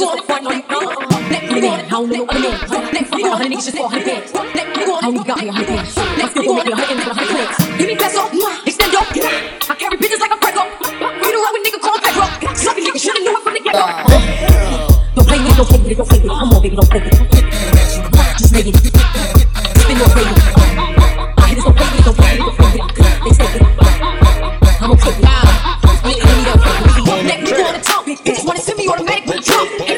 niggas for fun. Let me in. How many open in? Let me in. How niggas just for hundred? Let me go. How many got your hundred bands? Let me in. Your hundred and hundred bands. Give me peso. Extend your. I carry bitches like a Prego. We don't have a nigga called Pedro. Sucking niggas, shoulda knew it from the get-go. Don't play me, don't play me, don't play me. Come on, baby, don't play me. Just make it. Yeah. the top. Bitches wanna me.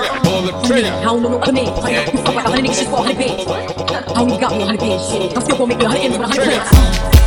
trigger, pull the trigger. I don't know what to make. Fuck like 100 niggas, shit for 100 bands. I only got me 100 bands, shit. I'm still gonna make me a 100 bands.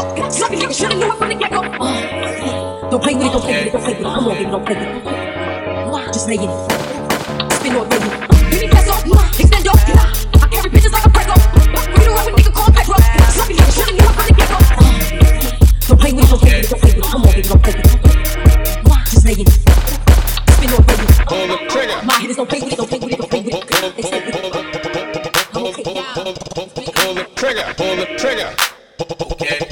It. Don't play with it. Don't play with it. Don't play with it. Come on, baby. Don't play with it. Just make it. Spin your baby. Give me peso. Extend yo. I carry bitches like a Prego. We don't run with nigga called Pedro. Suck nigga shoulda knew it from the get go. Don't play with it. Don't play with it. Don't play with it. Come on, baby. Don't play with it. Just make it. Spin your baby. Pull the trigger. My hitters don't play with it. Don't play with it. Don't play with it. With it. Pull the trigger. Pull the trigger. Okay.